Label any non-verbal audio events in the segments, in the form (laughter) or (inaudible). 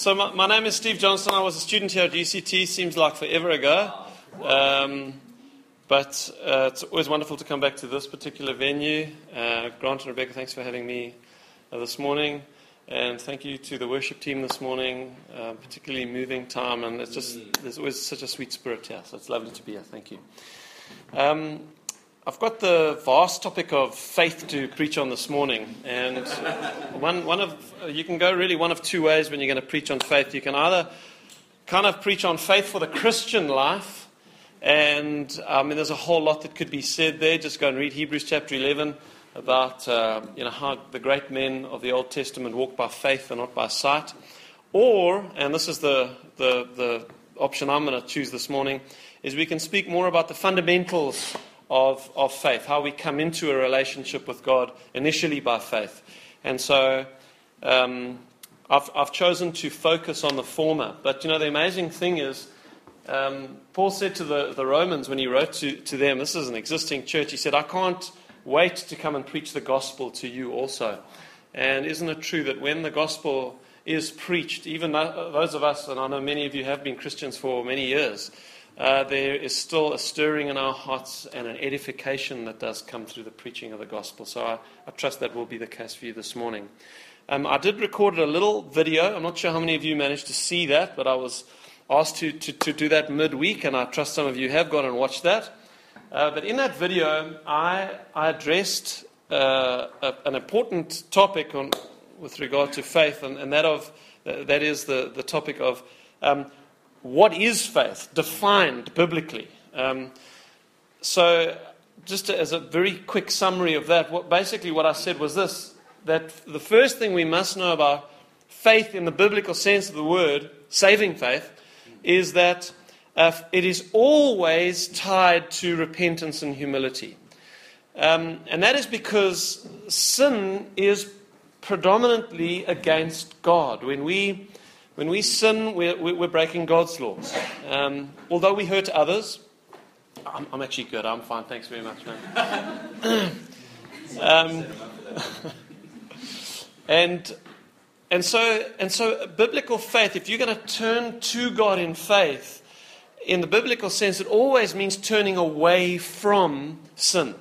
So my, my, name is Steve Johnston. I was a student here at UCT. Seems like forever ago, um, but uh, it's always wonderful to come back to this particular venue. Uh, Grant and Rebecca, thanks for having me uh, this morning, and thank you to the worship team this morning, uh, particularly moving time. And it's just there's always such a sweet spirit here, so it's lovely to be here. Thank you. Um, I've got the vast topic of faith to preach on this morning, and one, one of you can go really one of two ways when you're going to preach on faith. You can either kind of preach on faith for the Christian life, and I mean, there's a whole lot that could be said there. Just go and read Hebrews chapter 11 about uh, you know how the great men of the Old Testament walked by faith and not by sight. Or, and this is the the, the option I'm going to choose this morning, is we can speak more about the fundamentals of, of faith, how we come into a relationship with God initially by faith. And so um, I've, I've chosen to focus on the former. But you know, the amazing thing is, um, Paul said to the, the Romans when he wrote to, to them, this is an existing church, he said, I can't wait to come and preach the gospel to you also. And isn't it true that when the gospel is preached, even those of us, and I know many of you have been Christians for many years, uh, there is still a stirring in our hearts and an edification that does come through the preaching of the gospel. So I, I trust that will be the case for you this morning. Um, I did record a little video. I'm not sure how many of you managed to see that, but I was asked to, to, to do that midweek, and I trust some of you have gone and watched that. Uh, but in that video, I, I addressed uh, a, an important topic on, with regard to faith, and, and that, of, that is the, the topic of um, what is faith defined biblically? Um, so, just as a very quick summary of that, what, basically what I said was this that the first thing we must know about faith in the biblical sense of the word, saving faith, is that uh, it is always tied to repentance and humility. Um, and that is because sin is predominantly against God. When we when we sin, we're, we're breaking God's laws. Um, although we hurt others, I'm, I'm, actually good. I'm fine. Thanks very much, man. (clears throat) um, (laughs) and and so and so, biblical faith. If you're going to turn to God in faith, in the biblical sense, it always means turning away from sin.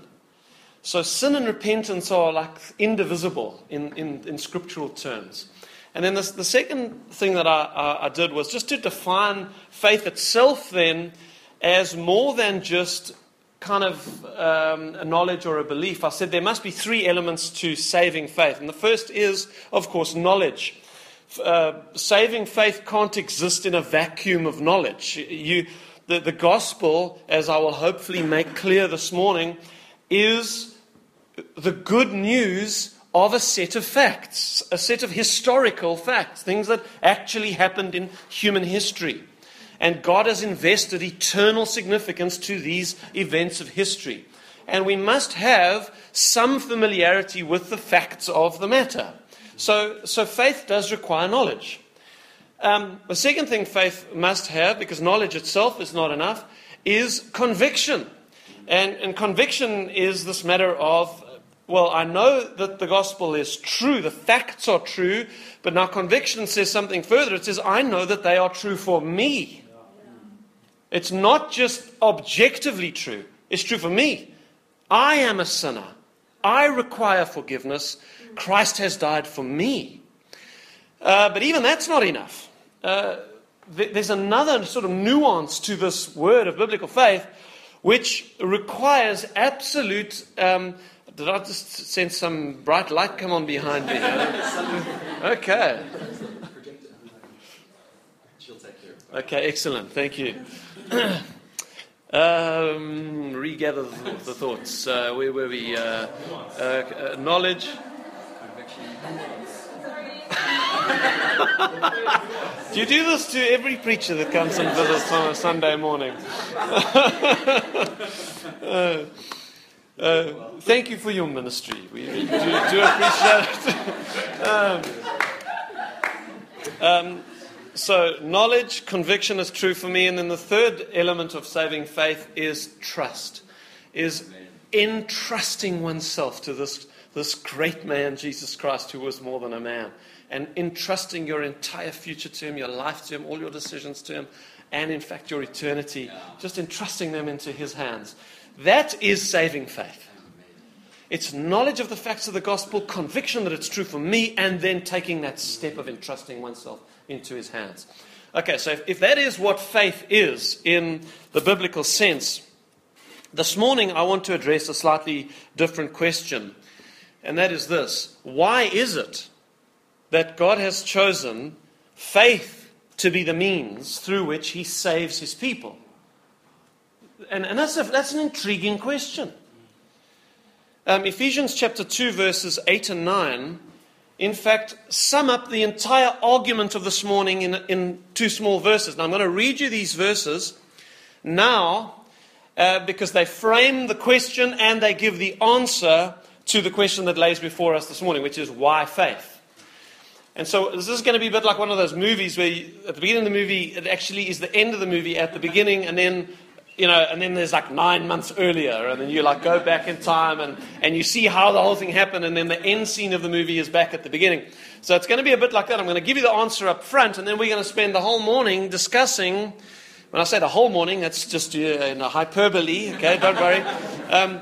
So sin and repentance are like indivisible in, in, in scriptural terms. And then the, the second thing that I, I, I did was just to define faith itself then as more than just kind of um, a knowledge or a belief. I said there must be three elements to saving faith. And the first is, of course, knowledge. Uh, saving faith can't exist in a vacuum of knowledge. You, the, the gospel, as I will hopefully make clear this morning, is the good news of a set of facts, a set of historical facts, things that actually happened in human history. And God has invested eternal significance to these events of history. And we must have some familiarity with the facts of the matter. So, so faith does require knowledge. Um, the second thing faith must have, because knowledge itself is not enough, is conviction. And, and conviction is this matter of well, I know that the gospel is true, the facts are true, but now conviction says something further. It says, I know that they are true for me. It's not just objectively true, it's true for me. I am a sinner. I require forgiveness. Christ has died for me. Uh, but even that's not enough. Uh, th- there's another sort of nuance to this word of biblical faith which requires absolute um, did I just sense some bright light come on behind me? (laughs) okay. Okay, excellent. Thank you. (clears throat) um, regather the, the thoughts. Uh, where were we? Uh, uh, uh knowledge. (laughs) do you do this to every preacher that comes and visits on a Sunday morning? (laughs) Uh, thank you for your ministry. We do, do appreciate it. um, um, so, knowledge, conviction is true for me. And then the third element of saving faith is trust, is entrusting oneself to this, this great man, Jesus Christ, who was more than a man. and entrusting your entire future to Him, your life to Him, all your decisions to Him, and in fact your eternity, just entrusting them into His hands. That is saving faith. It's knowledge of the facts of the gospel, conviction that it's true for me, and then taking that step of entrusting oneself into His hands. Okay, so if, if that is what faith is in the biblical sense, this morning I want to address a slightly different question, and that is this Why is it that God has chosen faith to be the means through which He saves His people? And, and that's, a, that's an intriguing question. Um, Ephesians chapter 2, verses 8 and 9 in fact, sum up the entire argument of this morning in, in two small verses. Now, I'm going to read you these verses now uh, because they frame the question and they give the answer to the question that lays before us this morning, which is why faith? And so this is going to be a bit like one of those movies where you, at the beginning of the movie, it actually is the end of the movie at the beginning, and then you know, and then there's like nine months earlier, and then you like go back in time and, and you see how the whole thing happened, and then the end scene of the movie is back at the beginning. So it's going to be a bit like that. I'm going to give you the answer up front, and then we're going to spend the whole morning discussing. When I say the whole morning, that's just uh, in a hyperbole, okay? Don't worry. (laughs) Um,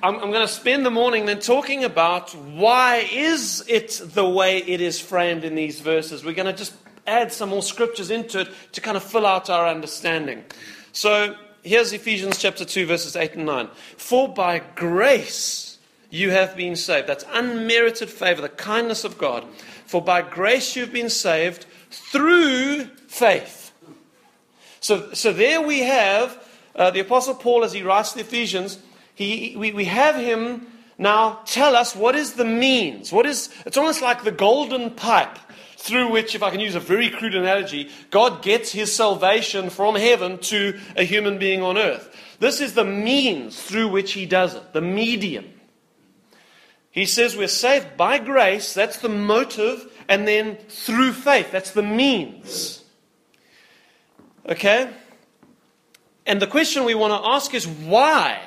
I'm, I'm going to spend the morning then talking about why is it the way it is framed in these verses. We're going to just add some more scriptures into it to kind of fill out our understanding. So here's Ephesians chapter 2, verses 8 and 9. For by grace you have been saved. That's unmerited favor, the kindness of God. For by grace you've been saved through faith. So, so there we have uh, the Apostle Paul as he writes the Ephesians. He, we, we have him now tell us what is the means. What is, it's almost like the golden pipe through which, if I can use a very crude analogy, God gets his salvation from heaven to a human being on earth. This is the means through which he does it, the medium. He says we're saved by grace, that's the motive, and then through faith, that's the means. Okay? And the question we want to ask is why?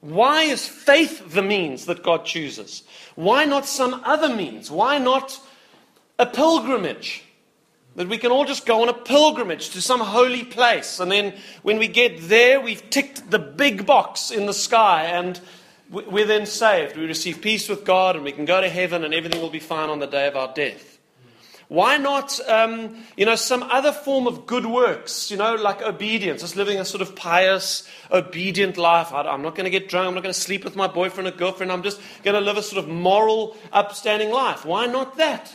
Why is faith the means that God chooses? Why not some other means? Why not a pilgrimage. That we can all just go on a pilgrimage to some holy place. And then when we get there, we've ticked the big box in the sky and we're then saved. We receive peace with God and we can go to heaven and everything will be fine on the day of our death. Why not, um, you know, some other form of good works, you know, like obedience, just living a sort of pious, obedient life. I'm not going to get drunk. I'm not going to sleep with my boyfriend or girlfriend. I'm just going to live a sort of moral, upstanding life. Why not that?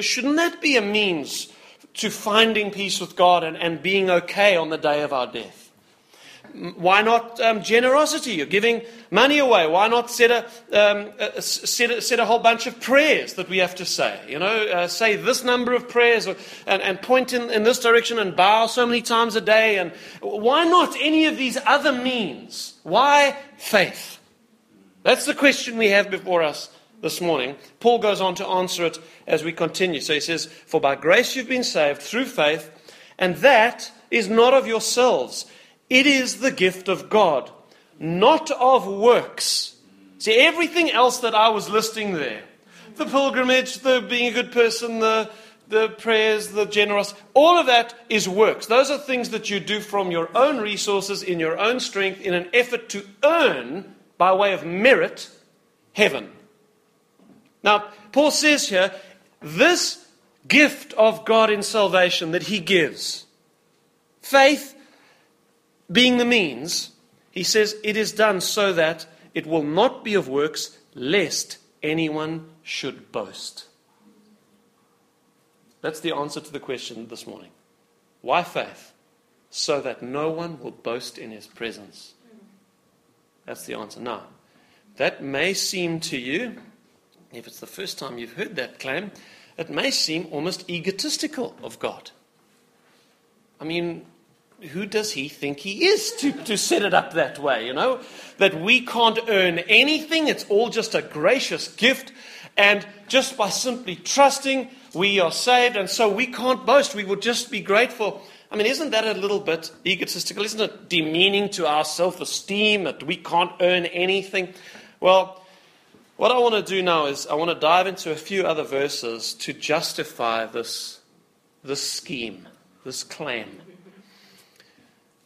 Shouldn't that be a means to finding peace with God and, and being okay on the day of our death? Why not um, generosity? You're giving money away. Why not set a, um, set, a, set a whole bunch of prayers that we have to say? You know, uh, say this number of prayers or, and, and point in, in this direction and bow so many times a day. And why not any of these other means? Why faith? That's the question we have before us this morning. Paul goes on to answer it as we continue. So he says, For by grace you've been saved through faith, and that is not of yourselves. It is the gift of God, not of works. See, everything else that I was listing there the pilgrimage, the being a good person, the, the prayers, the generosity, all of that is works. Those are things that you do from your own resources, in your own strength, in an effort to earn, by way of merit, heaven. Now, Paul says here, this gift of God in salvation that he gives, faith being the means, he says it is done so that it will not be of works, lest anyone should boast. That's the answer to the question this morning. Why faith? So that no one will boast in his presence. That's the answer. Now, that may seem to you if it's the first time you've heard that claim, it may seem almost egotistical of God. I mean, who does he think he is to, to set it up that way, you know? That we can't earn anything, it's all just a gracious gift, and just by simply trusting, we are saved, and so we can't boast, we will just be grateful. I mean, isn't that a little bit egotistical? Isn't it demeaning to our self esteem that we can't earn anything? Well, what I want to do now is I want to dive into a few other verses to justify this, this scheme, this claim.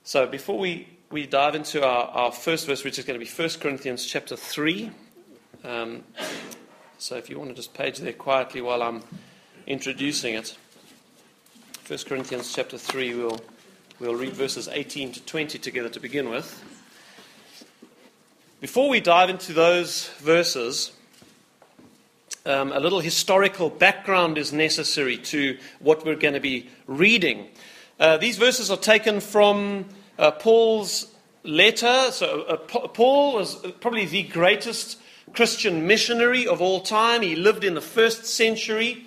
So before we, we dive into our, our first verse, which is going to be 1 Corinthians chapter 3. Um, so if you want to just page there quietly while I'm introducing it. 1 Corinthians chapter 3, we'll, we'll read verses 18 to 20 together to begin with. Before we dive into those verses, um, a little historical background is necessary to what we're going to be reading. Uh, these verses are taken from uh, Paul's letter. So, uh, Paul was probably the greatest Christian missionary of all time. He lived in the first century.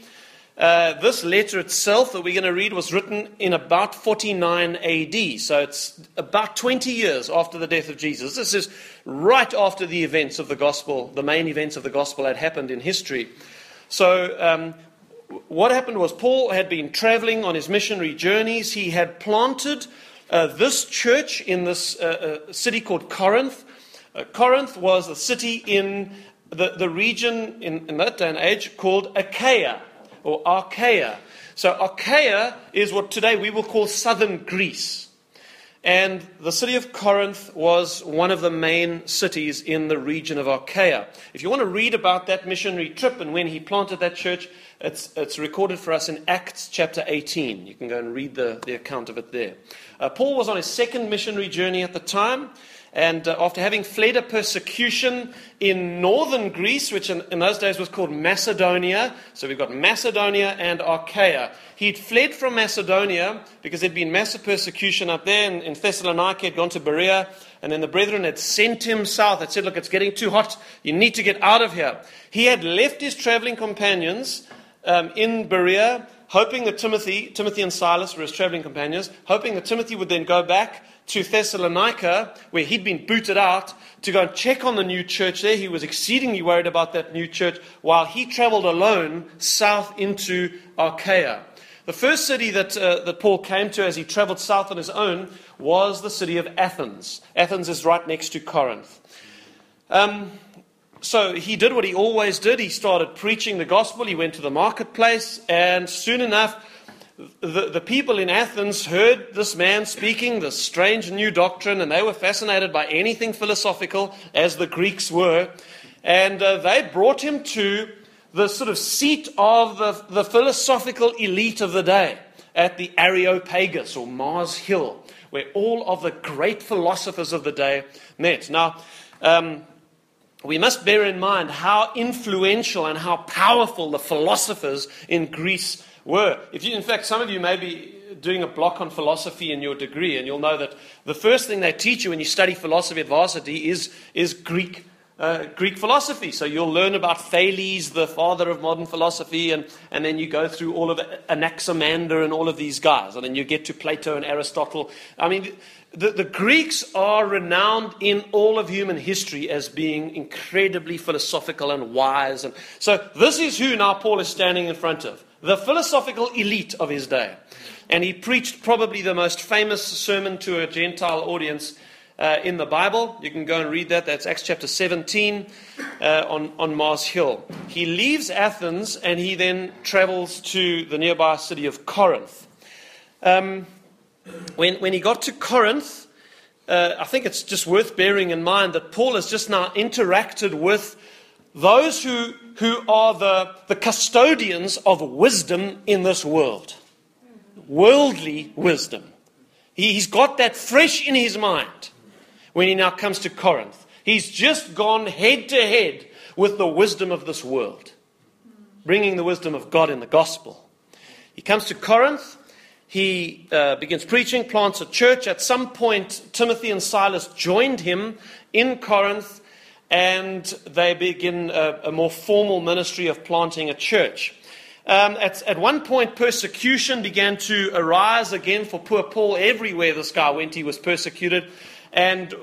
Uh, this letter itself that we're going to read was written in about 49 AD. So it's about 20 years after the death of Jesus. This is right after the events of the gospel, the main events of the gospel had happened in history. So um, what happened was Paul had been traveling on his missionary journeys. He had planted uh, this church in this uh, uh city called Corinth. Uh, Corinth was a city in the, the region in, in that day and age called Achaia or Achaia. So Achaia is what today we will call southern Greece. And the city of Corinth was one of the main cities in the region of Achaia. If you want to read about that missionary trip and when he planted that church, it's, it's recorded for us in Acts chapter 18. You can go and read the, the account of it there. Uh, Paul was on his second missionary journey at the time. And uh, after having fled a persecution in northern Greece, which in, in, those days was called Macedonia, so we've got Macedonia and Achaia. He'd fled from Macedonia because there'd been massive persecution up there in, in Thessalonica. He'd gone to Berea, and then the brethren had sent him south. Had said, Look, it's getting too hot. You need to get out of here. He had left his traveling companions um, in Berea, hoping that Timothy, Timothy and Silas were his traveling companions, hoping that Timothy would then go back to Thessalonica, where he'd been booted out, to go and check on the new church there. He was exceedingly worried about that new church while he traveled alone south into Achaia. The first city that, uh, that Paul came to as he traveled south on his own was the city of Athens. Athens is right next to Corinth. Um, so he did what he always did. He started preaching the gospel. He went to the marketplace, and soon enough, the, the people in Athens heard this man speaking this strange new doctrine, and they were fascinated by anything philosophical, as the Greeks were. And uh, they brought him to the sort of seat of the, the philosophical elite of the day at the Areopagus or Mars Hill, where all of the great philosophers of the day met. Now, um, we must bear in mind how influential and how powerful the philosophers in Greece were. If you, in fact, some of you may be doing a block on philosophy in your degree, and you'll know that the first thing they teach you when you study philosophy at varsity is, is Greek. Uh, Greek philosophy. So you'll learn about Thales, the father of modern philosophy, and, and then you go through all of Anaximander and all of these guys. And then you get to Plato and Aristotle. I mean, the, the Greeks are renowned in all of human history as being incredibly philosophical and wise. And so this is who now Paul is standing in front of the philosophical elite of his day. And he preached probably the most famous sermon to a Gentile audience uh, in the Bible. You can go and read that. That's Acts chapter 17 uh, on, on Mars Hill. He leaves Athens and he then travels to the nearby city of Corinth. Um, when, when he got to Corinth, uh, I think it's just worth bearing in mind that Paul has just now interacted with those who, who are the, the custodians of wisdom in this world. Worldly wisdom. He's got that fresh in his mind when he now comes to Corinth. He's just gone head to head with the wisdom of this world, bringing the wisdom of God in the gospel. He comes to Corinth. He uh, begins preaching, plants a church. At some point, Timothy and Silas joined him in Corinth and they begin a, a more formal ministry of planting a church. Um, at, at, one point, persecution began to arise again for poor Paul. Everywhere this guy went, he was persecuted. And,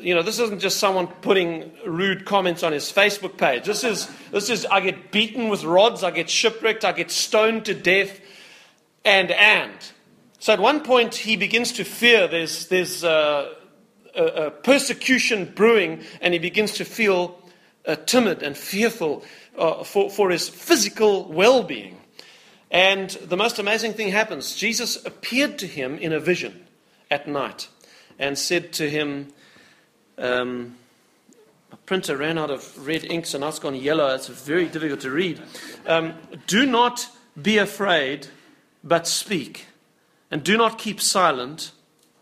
you know, this isn't just someone putting rude comments on his Facebook page. This is, this is I get beaten with rods, I get shipwrecked, I get stoned to death, and, and. So at one point, he begins to fear there's, there's uh, a, a persecution brewing, and he begins to feel uh, timid and fearful uh, for, for his physical well being. And the most amazing thing happens. Jesus appeared to him in a vision at night and said to him, um, a printer ran out of red ink, so now it's gone yellow. It's very difficult to read. Um, do not be afraid, but speak. And do not keep silent,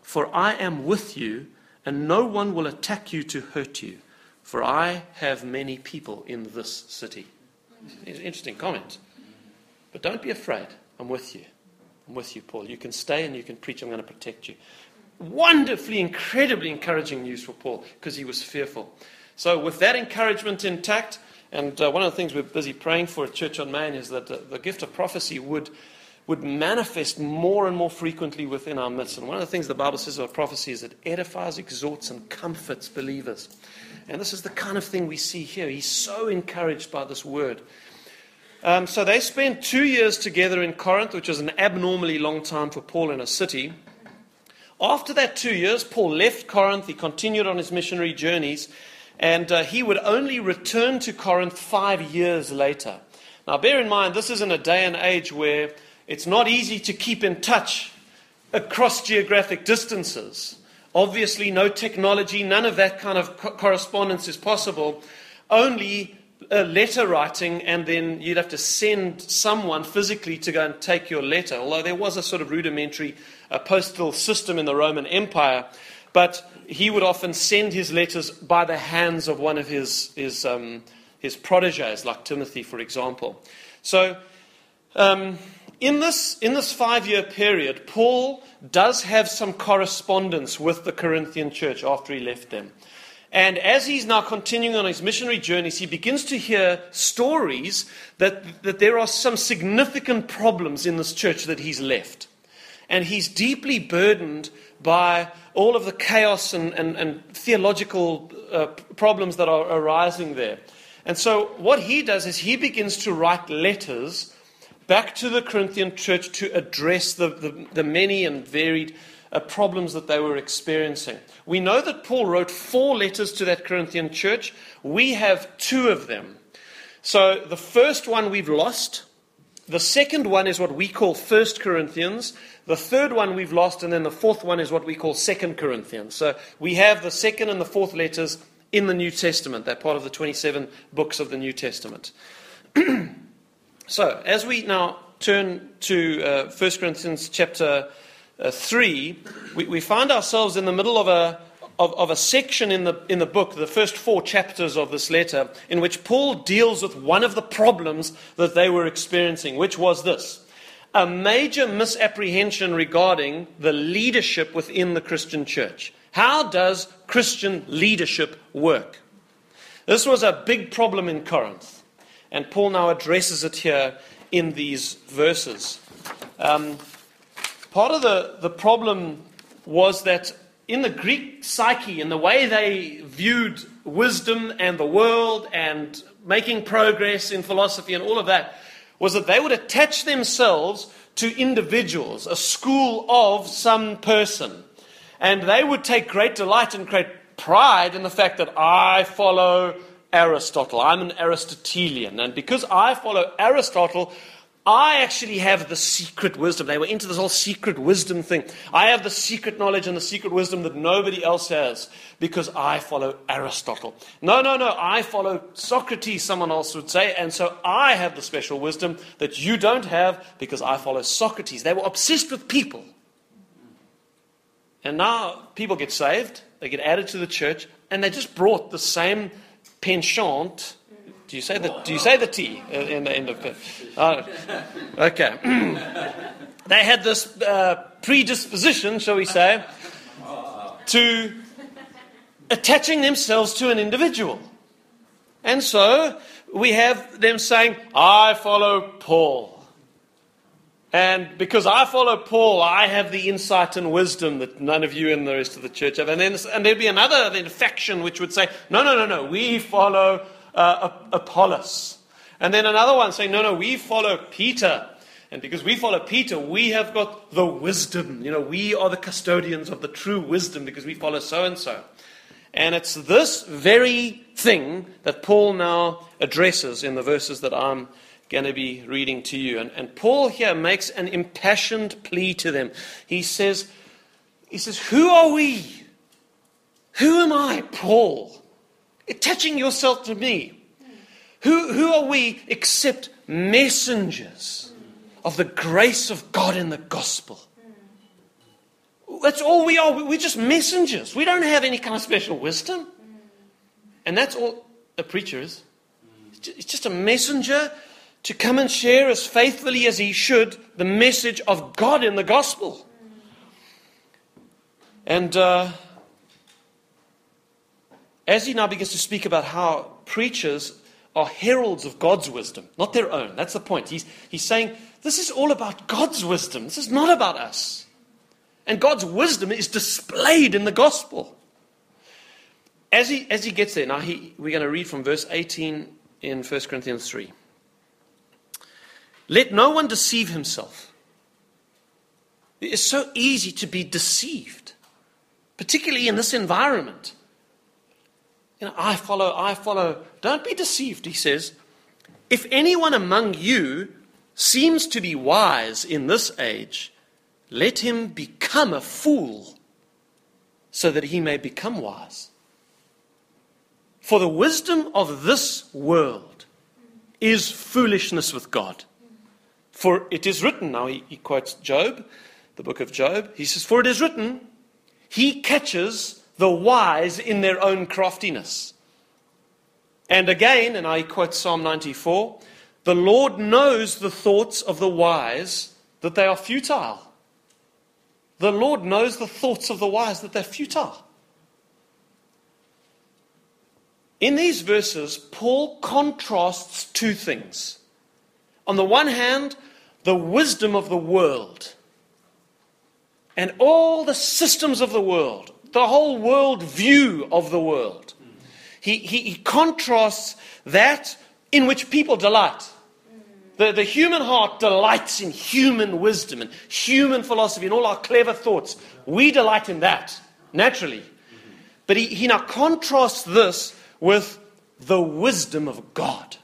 for I am with you, and no one will attack you to hurt you, for I have many people in this city. Interesting comment. But don't be afraid. I'm with you. I'm with you, Paul. You can stay and you can preach. I'm going to protect you. Wonderfully, incredibly encouraging news for Paul because he was fearful. So, with that encouragement intact, and uh, one of the things we're busy praying for at Church on Main is that uh, the gift of prophecy would, would manifest more and more frequently within our midst. And one of the things the Bible says about prophecy is it edifies, exhorts, and comforts believers. And this is the kind of thing we see here. He's so encouraged by this word. Um, so they spent two years together in Corinth, which was an abnormally long time for Paul in a city. After that two years, Paul left Corinth. He continued on his missionary journeys, and uh, he would only return to Corinth five years later. Now, bear in mind, this is in a day and age where it's not easy to keep in touch across geographic distances. Obviously, no technology, none of that kind of co- correspondence is possible. Only a letter writing, and then you'd have to send someone physically to go and take your letter. Although there was a sort of rudimentary uh, postal system in the Roman Empire, but he would often send his letters by the hands of one of his, his, um, his proteges, like Timothy, for example. So, um, in this, in this five year period, Paul does have some correspondence with the Corinthian church after he left them. And as he's now continuing on his missionary journeys, he begins to hear stories that, that there are some significant problems in this church that he's left. And he's deeply burdened by all of the chaos and, and, and theological uh, problems that are arising there. And so, what he does is he begins to write letters back to the Corinthian church to address the, the, the many and varied uh, problems that they were experiencing. We know that Paul wrote four letters to that Corinthian church. We have two of them. So the first one we've lost. The second one is what we call First Corinthians. The third one we've lost, and then the fourth one is what we call Second Corinthians. So we have the second and the fourth letters in the New Testament. They're part of the 27 books of the New Testament. (clears throat) so as we now turn to uh, 1 Corinthians chapter uh, 3, we, we find ourselves in the middle of a, of, of, a section in the, in the book, the first four chapters of this letter, in which Paul deals with one of the problems that they were experiencing, which was this a major misapprehension regarding the leadership within the Christian church. How does Christian leadership work? This was a big problem in Corinth, and Paul now addresses it here in these verses. Um, Part of the, the problem was that in the Greek psyche, in the way they viewed wisdom and the world and making progress in philosophy and all of that, was that they would attach themselves to individuals, a school of some person. And they would take great delight and great pride in the fact that I follow Aristotle. I'm an Aristotelian. And because I follow Aristotle, I actually have the secret wisdom. They were into this whole secret wisdom thing. I have the secret knowledge and the secret wisdom that nobody else has because I follow Aristotle. No, no, no. I follow Socrates, someone else would say. And so I have the special wisdom that you don't have because I follow Socrates. They were obsessed with people. And now people get saved, they get added to the church, and they just brought the same penchant do you say the Do you say the T in the end of? Oh, okay. (clears throat) they had this uh, predisposition, shall we say, to attaching themselves to an individual, and so we have them saying, "I follow Paul." And because I follow Paul, I have the insight and wisdom that none of you in the rest of the church have. And then and there'd be another faction which would say, no, no, no, no, we follow uh, Apollos. And then another one saying, no, no, we follow Peter. And because we follow Peter, we have got the wisdom. You know, we are the custodians of the true wisdom because we follow so and so. And it's this very thing that Paul now addresses in the verses that I'm going to be reading to you. And, and Paul here makes an impassioned plea to them. He says, he says, Who are we? Who am I, Paul? Attaching yourself to me. Who, who are we except messengers of the grace of God in the gospel? That's all we are. We're just messengers. We don't have any kind of special wisdom. And that's all a preacher is. It's just a messenger to come and share as faithfully as he should the message of God in the gospel. And uh, as he now begins to speak about how preachers are heralds of God's wisdom, not their own, that's the point. He's, he's saying this is all about God's wisdom, this is not about us. And God's wisdom is displayed in the gospel. As he, as he gets there, now he, we're going to read from verse 18 in 1 Corinthians 3. Let no one deceive himself. It is so easy to be deceived, particularly in this environment. You know, I follow, I follow. Don't be deceived, he says. If anyone among you seems to be wise in this age, let him become a fool so that he may become wise. For the wisdom of this world is foolishness with God. For it is written, now he, he, quotes Job, the book of Job. He says, For it is written, He catches the wise in their own craftiness. And again, and I quote Psalm 94, the Lord knows the thoughts of the wise, that they are futile. The Lord knows the thoughts of the wise, that they're futile. In these verses, Paul contrasts two things. On the one hand, the wisdom of the world and all the systems of the world, the whole world view of the world. He, he, he contrasts that in which people delight. The, the human heart delights in human wisdom and human philosophy and all our clever thoughts. We delight in that, naturally. But he, he now contrasts this with the wisdom of God.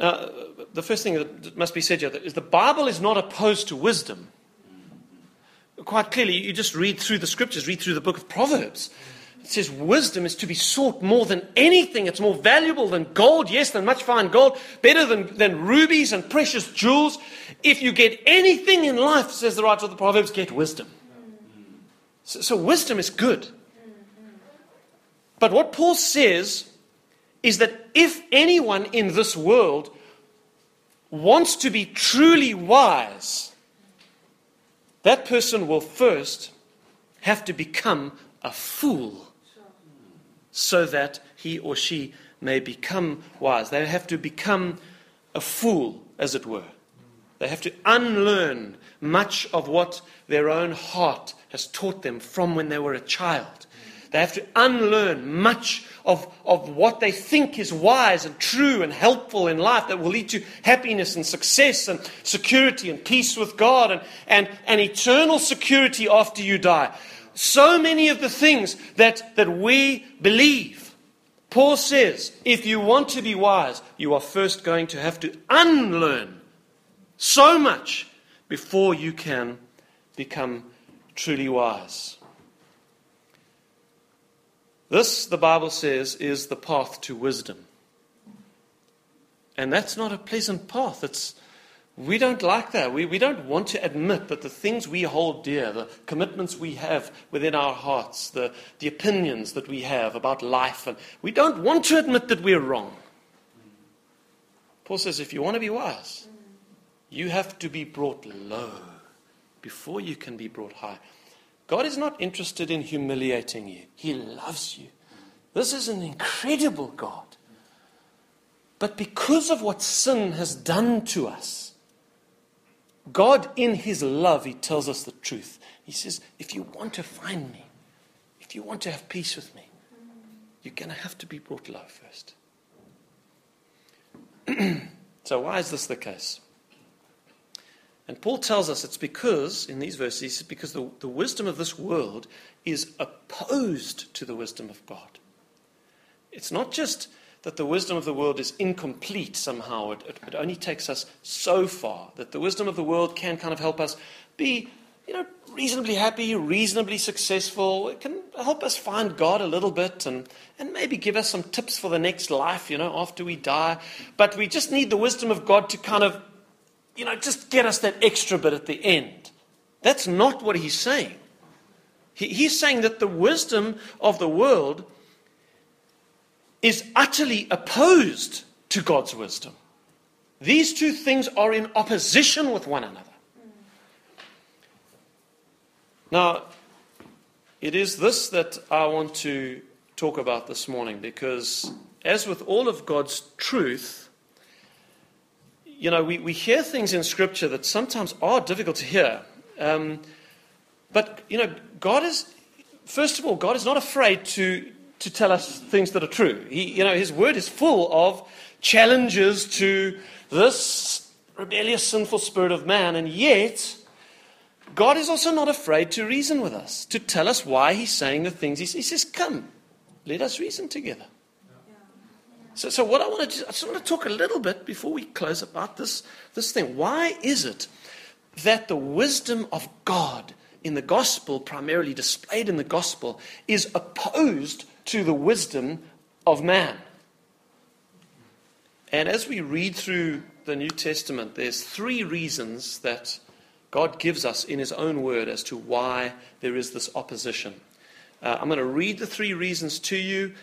Now, the first thing that must be said here is the Bible is not opposed to wisdom. Quite clearly, you just read through the scriptures, read through the book of Proverbs. It says wisdom is to be sought more than anything. It's more valuable than gold, yes, than much fine gold, better than, than rubies and precious jewels. If you get anything in life, says the writer of the Proverbs, get wisdom. So, so wisdom is good. But what Paul says is that if anyone in this world wants to be truly wise, that person will first have to become a fool so that he or she may become wise. They have to become a fool, as it were. They have to unlearn much of what their own heart has taught them from when they were a child. They have to unlearn much of, of what they think is wise and true and helpful in life that will lead to happiness and success and security and peace with God and, and, and eternal security after you die so many of the things that, that we believe. Paul says, if you want to be wise, you are first going to have to unlearn so much before you can become truly wise. This, the Bible says, is the path to wisdom. And that's not a pleasant path. It's, we don't like that. We, we don't want to admit that the things we hold dear, the commitments we have within our hearts, the, the opinions that we have about life, and we don't want to admit that we're wrong. Paul says if you want to be wise, you have to be brought low before you can be brought high. God is not interested in humiliating you, He loves you. This is an incredible God. But because of what sin has done to us, God, in His love, He tells us the truth. He says, if you want to find me, if you want to have peace with me, you're going to have to be brought low first. (clears throat) so, why is this the case? And Paul tells us it's because, in these verses, because the, the wisdom of this world is opposed to the wisdom of God. It's not just that the wisdom of the world is incomplete somehow, it, it, it only takes us so far, that the wisdom of the world can kind of help us be you know, reasonably happy, reasonably successful. It can help us find God a little bit and, and maybe give us some tips for the next life, you know, after we die. But we just need the wisdom of God to kind of, you know, just get us that extra bit at the end. That's not what he's saying. He, he's saying that the wisdom of the world is utterly opposed to God's wisdom. These two things are in opposition with one another. Now, it is this that I want to talk about this morning because, as with all of God's truth, you know, we, we hear things in Scripture that sometimes are difficult to hear. Um, but, you know, God is, first of all, God is not afraid to, to tell us things that are true. He, you know, His Word is full of challenges to this rebellious, sinful spirit of man, and yet, God is also not afraid to reason with us, to tell us why He's saying the things He, says. he says. Come, let us reason together. So, so what I want to do, I just want to talk a little bit before we close about this, this thing. Why is it that the wisdom of God in the gospel, primarily displayed in the gospel, is opposed to the wisdom of man? And as we read through the New Testament, there's three reasons that God gives us in His own word as to why there is this opposition. Uh, I'm going to read the three reasons to you.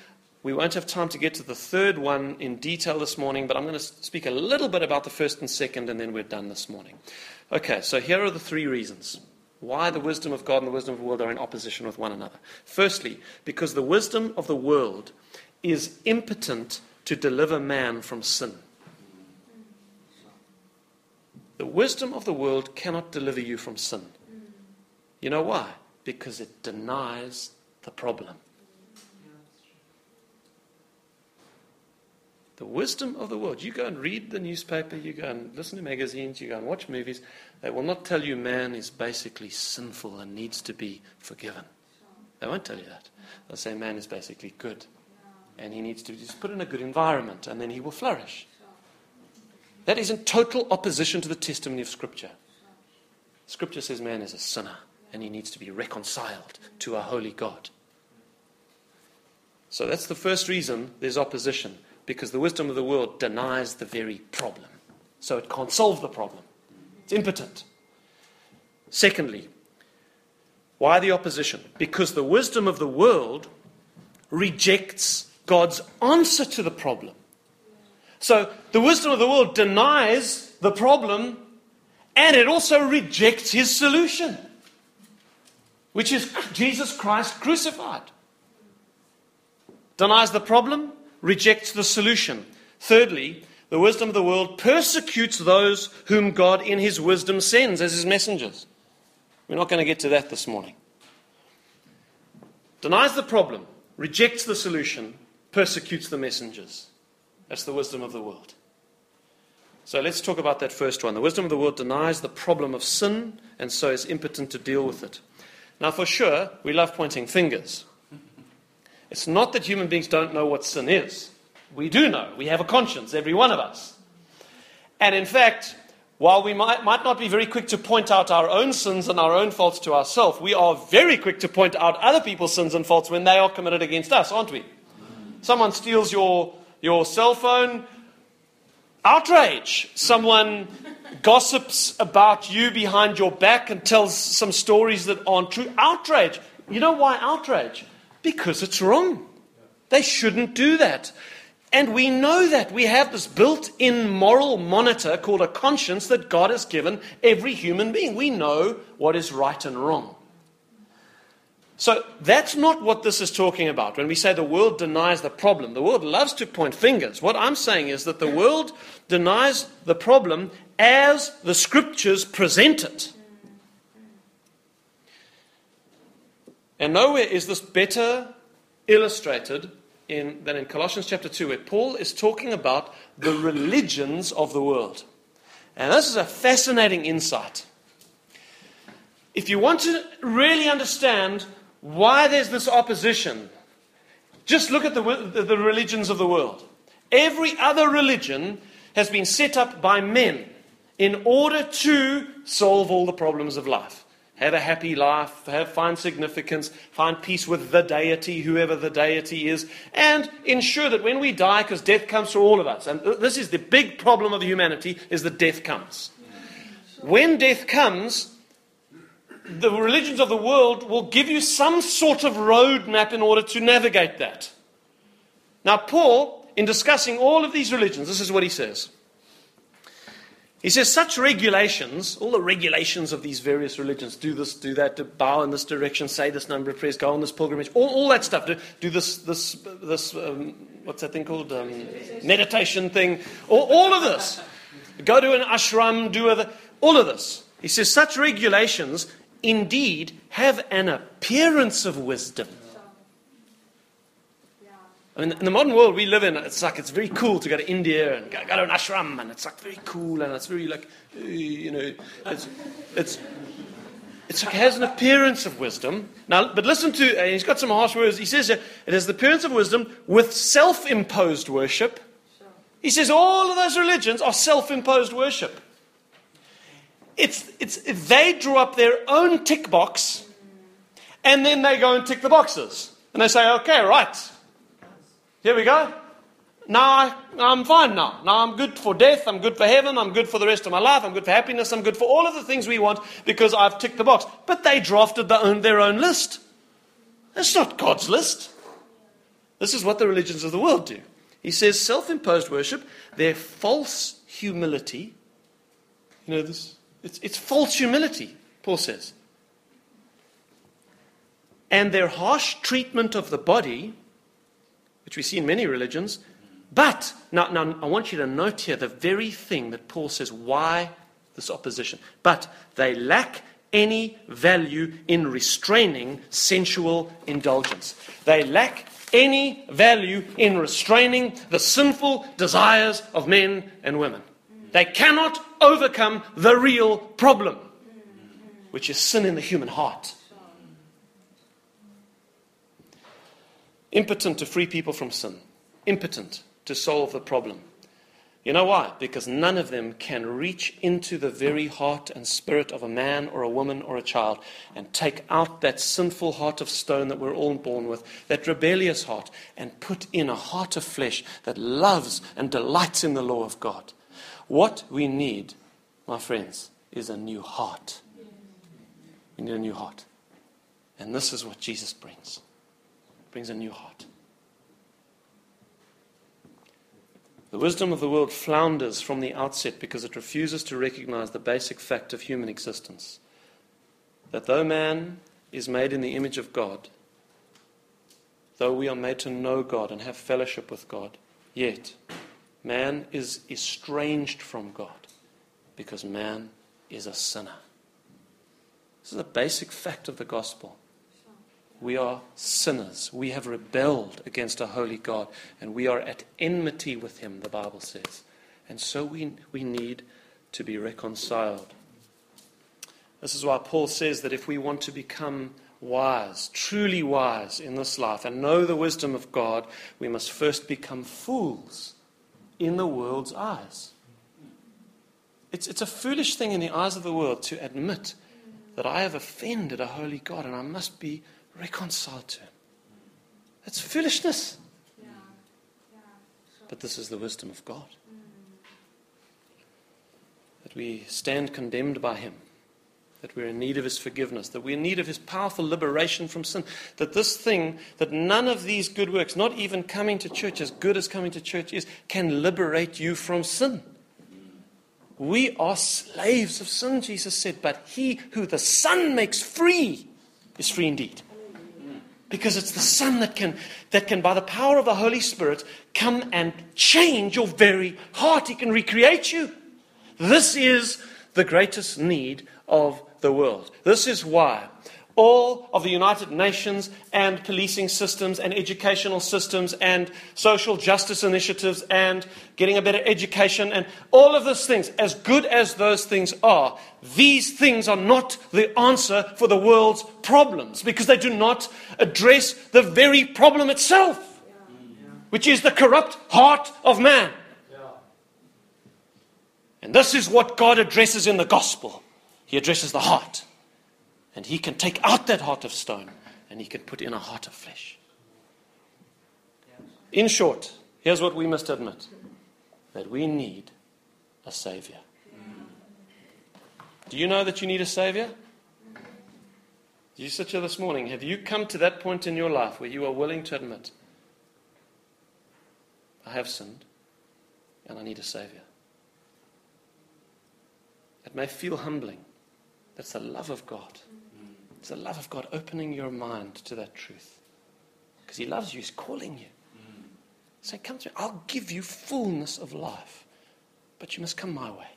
We won't have time to get to the third one in detail this morning, but I'm going to speak a little bit about the first and second, and then we're done this morning. Okay, so here are the three reasons why the wisdom of God and the wisdom of the world are in opposition with one another. Firstly, because the wisdom of the world is impotent to deliver man from sin. The wisdom of the world cannot deliver you from sin. You know why? Because it denies the problem. The wisdom of the world. You go and read the newspaper, you go and listen to magazines, you go and watch movies. They will not tell you man is basically sinful and needs to be forgiven. They won't tell you that. They'll say man is basically good and he needs to just put in a good environment and then he will flourish. That is in total opposition to the testimony of Scripture. Scripture says man is a sinner and he needs to be reconciled to a holy God. So that's the first reason there's opposition, because the wisdom of the world denies the very problem. So it can't solve the problem, it's impotent. Secondly, why the opposition? Because the wisdom of the world rejects God's answer to the problem. So the wisdom of the world denies the problem and it also rejects his solution, which is Jesus Christ crucified. Denies the problem, rejects the solution. Thirdly, the wisdom of the world persecutes those whom God in his wisdom sends as his messengers. We're not going to get to that this morning. Denies the problem, rejects the solution, persecutes the messengers. That's the wisdom of the world. So let's talk about that first one. The wisdom of the world denies the problem of sin and so is impotent to deal with it. Now, for sure, we love pointing fingers. It's not that human beings don't know what sin is. We do know. We have a conscience, every one of us. And in fact, while we might, might not be very quick to point out our own sins and our own faults to ourselves, we are very quick to point out other people's sins and faults when they are committed against us, aren't we? Someone steals your your cell phone, outrage. Someone gossips about you behind your back and tells some stories that aren't true. Outrage. You know why outrage? Because it's wrong. They shouldn't do that. And we know that. We have this built in moral monitor called a conscience that God has given every human being. We know what is right and wrong. So that's not what this is talking about. When we say the world denies the problem, the world loves to point fingers. What I'm saying is that the world denies the problem as the scriptures present it. And nowhere is this better illustrated in, than in Colossians chapter 2, where Paul is talking about the religions of the world. And this is a fascinating insight. If you want to really understand why there's this opposition, just look at the, the religions of the world. Every other religion has been set up by men in order to solve all the problems of life. Have a happy life, have, find significance, find peace with the deity, whoever the deity is, and ensure that when we die, because death comes for all of us, and this is the big problem of humanity, is that death comes. When death comes, the religions of the world will give you some sort of roadmap in order to navigate that. Now, Paul, in discussing all of these religions, this is what he says. He says, such regulations, all the regulations of these various religions, do this, do that, to bow in this direction, say this number of prayers, go on this pilgrimage, all, all that stuff, do, do this, this, this um, what's that thing called? Um, meditation thing, all, all of this. Go to an ashram, do other, all of this. He says, such regulations indeed have an appearance of wisdom. I mean, in the modern world we live in, it's like it's very cool to go to India and go, go to an ashram, and it's like very cool, and it's very like, you know, it's, it's, it's like, it has an appearance of wisdom. Now, but listen to, uh, he's got some harsh words. He says it has the appearance of wisdom with self imposed worship. He says all of those religions are self imposed worship. It's, it's, they draw up their own tick box, and then they go and tick the boxes. And they say, okay, right, here we go. Now I, am fine now. Now I'm good for death. I'm good for heaven. I'm good for the rest of my life. I'm good for happiness. I'm good for all of the things we want because I've ticked the box. But they drafted their own, their own list. It's not God's list. This is what the religions of the world do. He says self imposed worship, their false humility. You know, this, it's, it's false humility, Paul says. And their harsh treatment of the body which we see in many religions. But, now, now I want you to note here the very thing that Paul says why this opposition. But they lack any value in restraining sensual indulgence. They lack any value in restraining the sinful desires of men and women. They cannot overcome the real problem, which is sin in the human heart. Impotent to free people from sin, impotent to solve the problem. You know why? Because none of them can reach into the very heart and spirit of a man or a woman or a child and take out that sinful heart of stone that we're all born with, that rebellious heart, and put in a heart of flesh that loves and delights in the law of God. What we need, my friends, is a new heart. We need a new heart. And this is what Jesus brings brings a new heart. The wisdom of the world flounders from the outset because it refuses to recognize the basic fact of human existence that though man is made in the image of God, though we are made to know God and have fellowship with God, yet man is estranged from God because man is a sinner. This is a basic fact of the gospel. We are sinners. We have rebelled against a holy God, and we are at enmity with Him, the Bible says. And so we, we need to be reconciled. This is why Paul says that if we want to become wise, truly wise in this life, and know the wisdom of God, we must first become fools in the world's eyes. It's, it's a foolish thing in the eyes of the world to admit that I have offended a holy God and I must be reconciled to Him. That's foolishness. But this is the wisdom of God. That we stand condemned by Him. That we're in need of His forgiveness. That we're in need of His powerful liberation from sin. That this thing, that none of these good works, not even coming to church, as good as coming to church is, can liberate you from sin. We are slaves of sin, Jesus said, but he who the Son makes free is free indeed. Because it's the Son that can, that can, by the power of the Holy Spirit, come and change your very heart. He can recreate you. This is the greatest need of the world. This is why all of the United Nations and policing systems and educational systems and social justice initiatives and getting a better education and all of those things, as good as those things are, these things are not the answer for the world's problems because they do not address the very problem itself, which is the corrupt heart of man. And this is what God addresses in the gospel. He addresses the heart. And He can take out that heart of stone and He can put in a heart of flesh. In short, here's what we must admit that we need a Savior. Do you know that you need a Savior? Do you sit here this morning? Have you come to that point in your life where you are willing to admit, I have sinned and I need a Savior? It may feel humbling. That's the love of God. It's the love of God opening your mind to that truth. Because He loves you, He's calling you. Mm. Say, Come to me, I'll give you fullness of life, but you must come my way.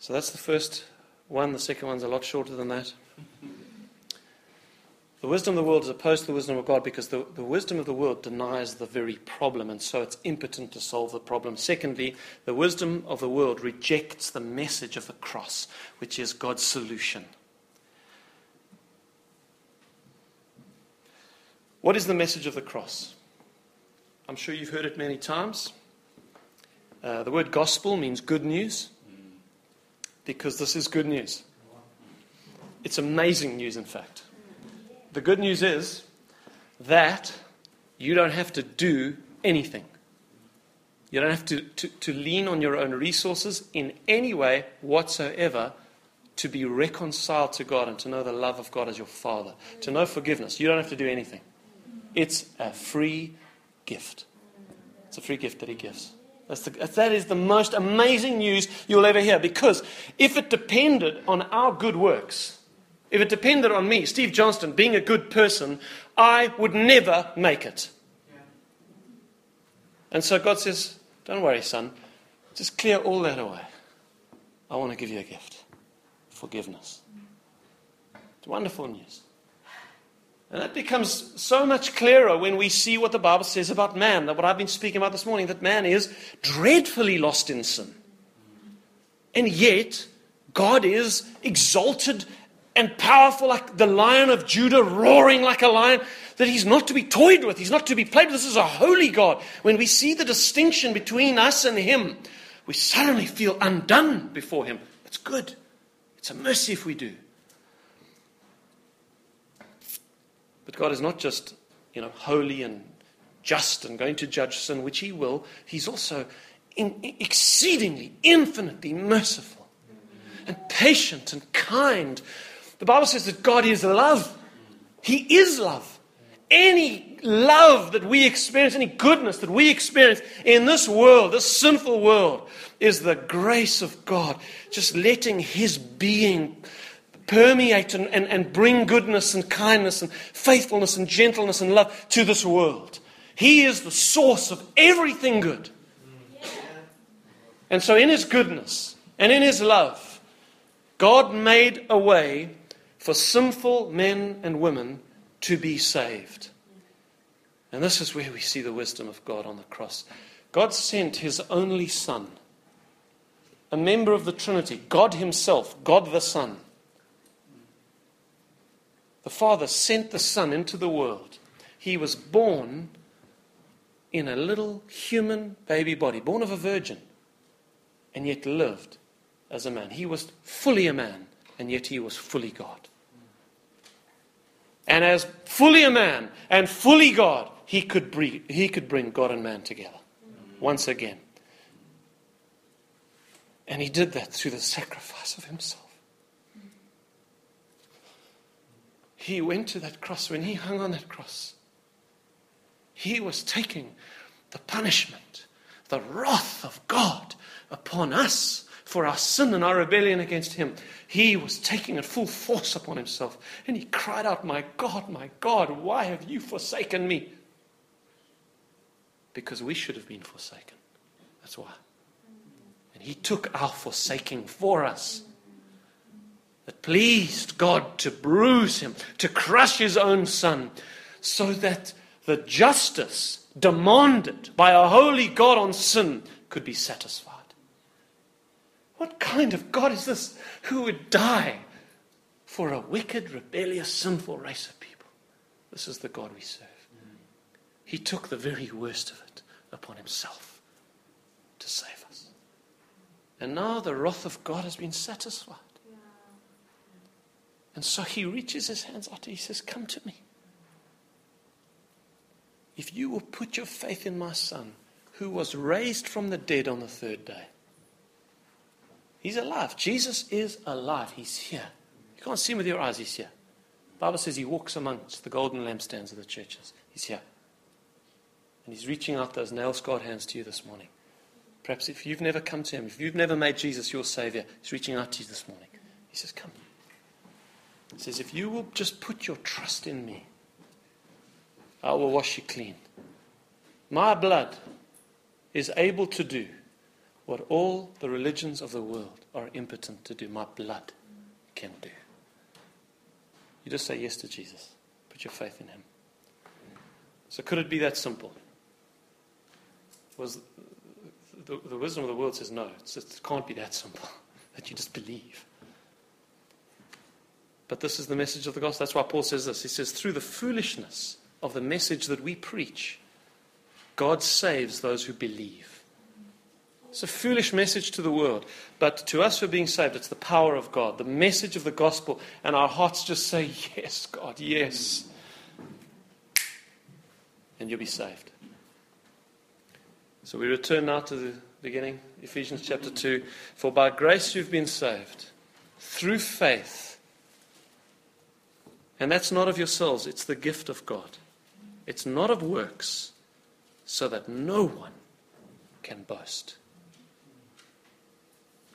So that's the first one. The second one's a lot shorter than that. (laughs) The wisdom of the world is opposed to the wisdom of God because the, the wisdom of the world denies the very problem, and so it's impotent to solve the problem. Secondly, the wisdom of the world rejects the message of the cross, which is God's solution. What is the message of the cross? I'm sure you've heard it many times. Uh, the word gospel means good news because this is good news. It's amazing news, in fact. The good news is that you don't have to do anything. You don't have to, to, to, lean on your own resources in any way whatsoever to be reconciled to God and to know the love of God as your Father, to know forgiveness. You don't have to do anything. It's a free gift. It's a free gift that He gives. That's the, that is the most amazing news you'll ever hear because if it depended on our good works, if it depended on me, Steve Johnston, being a good person, I would never make it. And so God says, Don't worry, son. Just clear all that away. I want to give you a gift forgiveness. It's wonderful news. And that becomes so much clearer when we see what the Bible says about man, that what I've been speaking about this morning, that man is dreadfully lost in sin. And yet, God is exalted and powerful like the lion of Judah, roaring like a lion, that he's not to be toyed with, he's not to be played with. This is a holy God. When we see the distinction between us and him, we suddenly feel undone before him. It's good. It's a mercy if we do. But God is not just, you know, holy and just and going to judge sin, which he will. He's also in, exceedingly, infinitely merciful and patient and kind the Bible says that God is love. He is love. Any love that we experience, any goodness that we experience in this world, this sinful world, is the grace of God. Just letting His being permeate and, and, and bring goodness and kindness and faithfulness and gentleness and love to this world. He is the source of everything good. And so, in His goodness and in His love, God made a way for sinful men and women to be saved. And this is where we see the wisdom of God on the cross. God sent his only Son, a member of the Trinity, God Himself, God the Son. The Father sent the Son into the world. He was born in a little human baby body, born of a virgin, and yet lived as a man. He was fully a man, and yet he was fully God. And as fully a man and fully God, he could bring, he could bring God and man together once again. And he did that through the sacrifice of himself. He went to that cross. When he hung on that cross, he was taking the punishment, the wrath of God upon us for our sin and our rebellion against him. He was taking it full force upon himself. And he cried out, My God, my God, why have you forsaken me? Because we should have been forsaken. That's why. And he took our forsaking for us. That pleased God to bruise him, to crush his own son, so that the justice demanded by a holy God on sin could be satisfied. What kind of God is this who would die for a wicked, rebellious, sinful race of people? This is the God we serve. He took the very worst of it upon himself to save us. And now the wrath of God has been satisfied. And so he reaches his hands out and he says, Come to me. If you will put your faith in my son, who was raised from the dead on the third day, he's alive. Jesus is alive. He's here. You can't see him with your eyes, he's here. The Bible says he walks amongst the golden lampstands of the churches. He's here. And he's reaching out those nail scarred hands to you this morning. Perhaps if you've never come to him, if you've never made Jesus your Savior, he's reaching out to you this morning. He says, Come. He says, If you will just put your trust in me, I will wash you clean. My blood is able to do what all the religions of the world are impotent to do. My blood can do. You just say yes to Jesus. Put your faith in him. So could it be that simple? Was the, the wisdom of the world says no, it can't be that simple (laughs) that you just believe. But this is the message of the gospel. That's why Paul says this. He says, through the foolishness of the message that we preach, God saves those who believe. It's a foolish message to the world, but to us who are being saved, it's the power of God, the message of the gospel, and our hearts just say, Yes, God, yes. And you'll be saved. So we return now to the beginning, Ephesians chapter 2. For by grace you've been saved, through faith. And that's not of yourselves, it's the gift of God. It's not of works, so that no one can boast.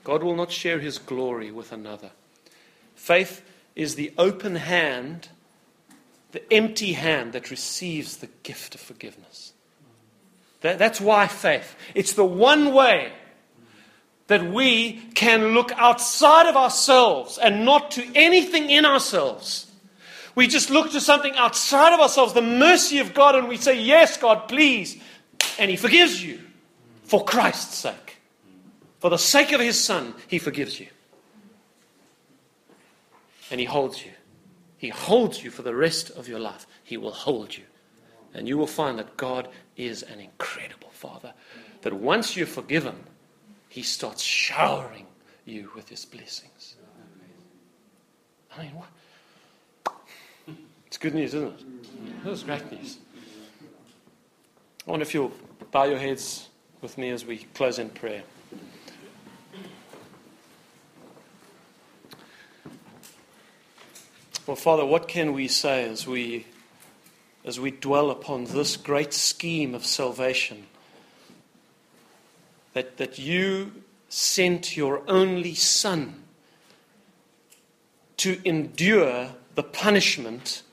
God will not share his glory with another. Faith is the open hand, the empty hand that receives the gift of forgiveness. That, that's why faith. It's the one way that we can look outside of ourselves and not to anything in ourselves we just look to something outside of ourselves, the mercy of God, and we say, Yes, God, please. And He forgives you for Christ's sake. For the sake of His Son, He forgives you. And He holds you. He holds you for the rest of your life. He will hold you. And you will find that God is an incredible Father. That once you're forgiven, He starts showering you with His blessings. I mean, what? It's good news, isn't it? Was great news. I wonder if you'll bow your heads with me as we close in prayer. Well, Father, what can we say as we, as we dwell upon this great scheme of salvation? That, that you sent your only Son to endure the punishment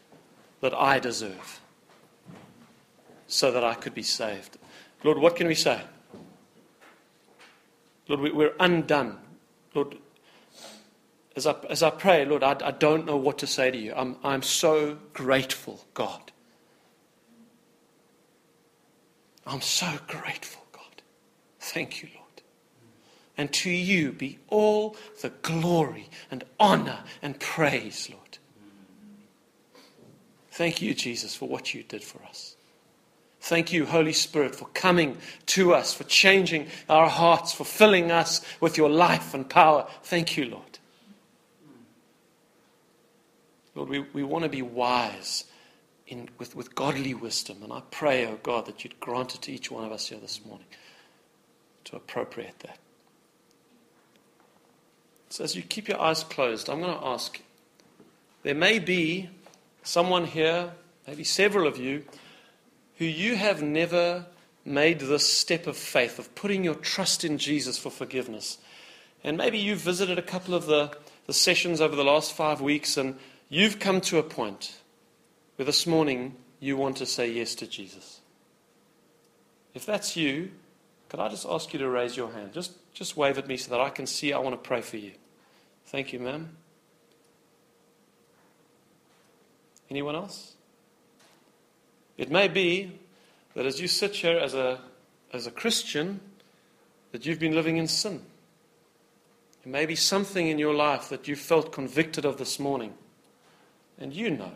that I deserve so that I could be saved. Lord, what can we say? Lord, we, are undone. Lord, as I, as I pray, Lord, I, I don't know what to say to you. I'm, I'm so grateful, God. I'm so grateful, God. Thank you, Lord. And to you be all the glory and honor and praise, Lord. Thank you, Jesus, for what you did for us. Thank you, Holy Spirit, for coming to us, for changing our hearts, for filling us with your life and power. Thank you, Lord. Lord, we, we want to be wise in, with, with godly wisdom. And I pray, oh God, that you'd grant it to each one of us here this morning to appropriate that. So as you keep your eyes closed, I'm going to ask there may be someone here, maybe several of you, who you have never made this step of faith, of putting your trust in Jesus for forgiveness. And maybe you've visited a couple of the, the sessions over the last five weeks and you've come to a point where this morning you want to say yes to Jesus. If that's you, could I just ask you to raise your hand? Just, just wave at me so that I can see. I want to pray for you. Thank you, ma'am. Anyone else? It may be that as you sit here as a, as a Christian, that you've been living in sin. It may be something in your life that you felt convicted of this morning. And you know.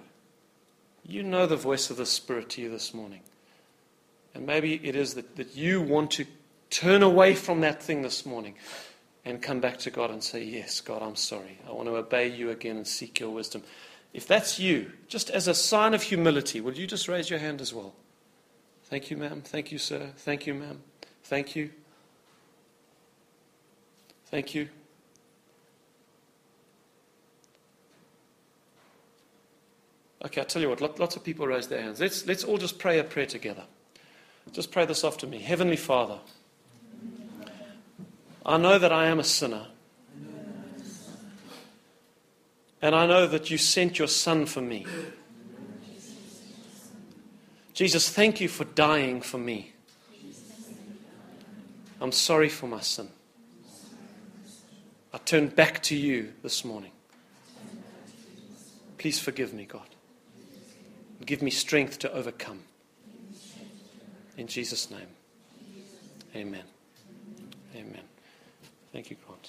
You know the voice of the Spirit to you this morning. And maybe it is that, that you want to turn away from that thing this morning and come back to God and say, Yes, God, I'm sorry. I want to obey you again and seek your wisdom. If that's you, just as a sign of humility, will you just raise your hand as well? Thank you, ma'am. Thank you, sir. Thank you, ma'am. Thank you. Thank you. Okay, I'll tell you what, lots of people raise their hands. Let's, let's all just pray a prayer together. Just pray this after me. Heavenly Father, I know that I am a sinner. And I know that you sent your Son for me. Jesus, thank you for dying for me. I'm sorry for my sin. I turn back to you this morning. Please forgive me, God. Give me strength to overcome. In Jesus' name. Amen. Amen. Thank you, God.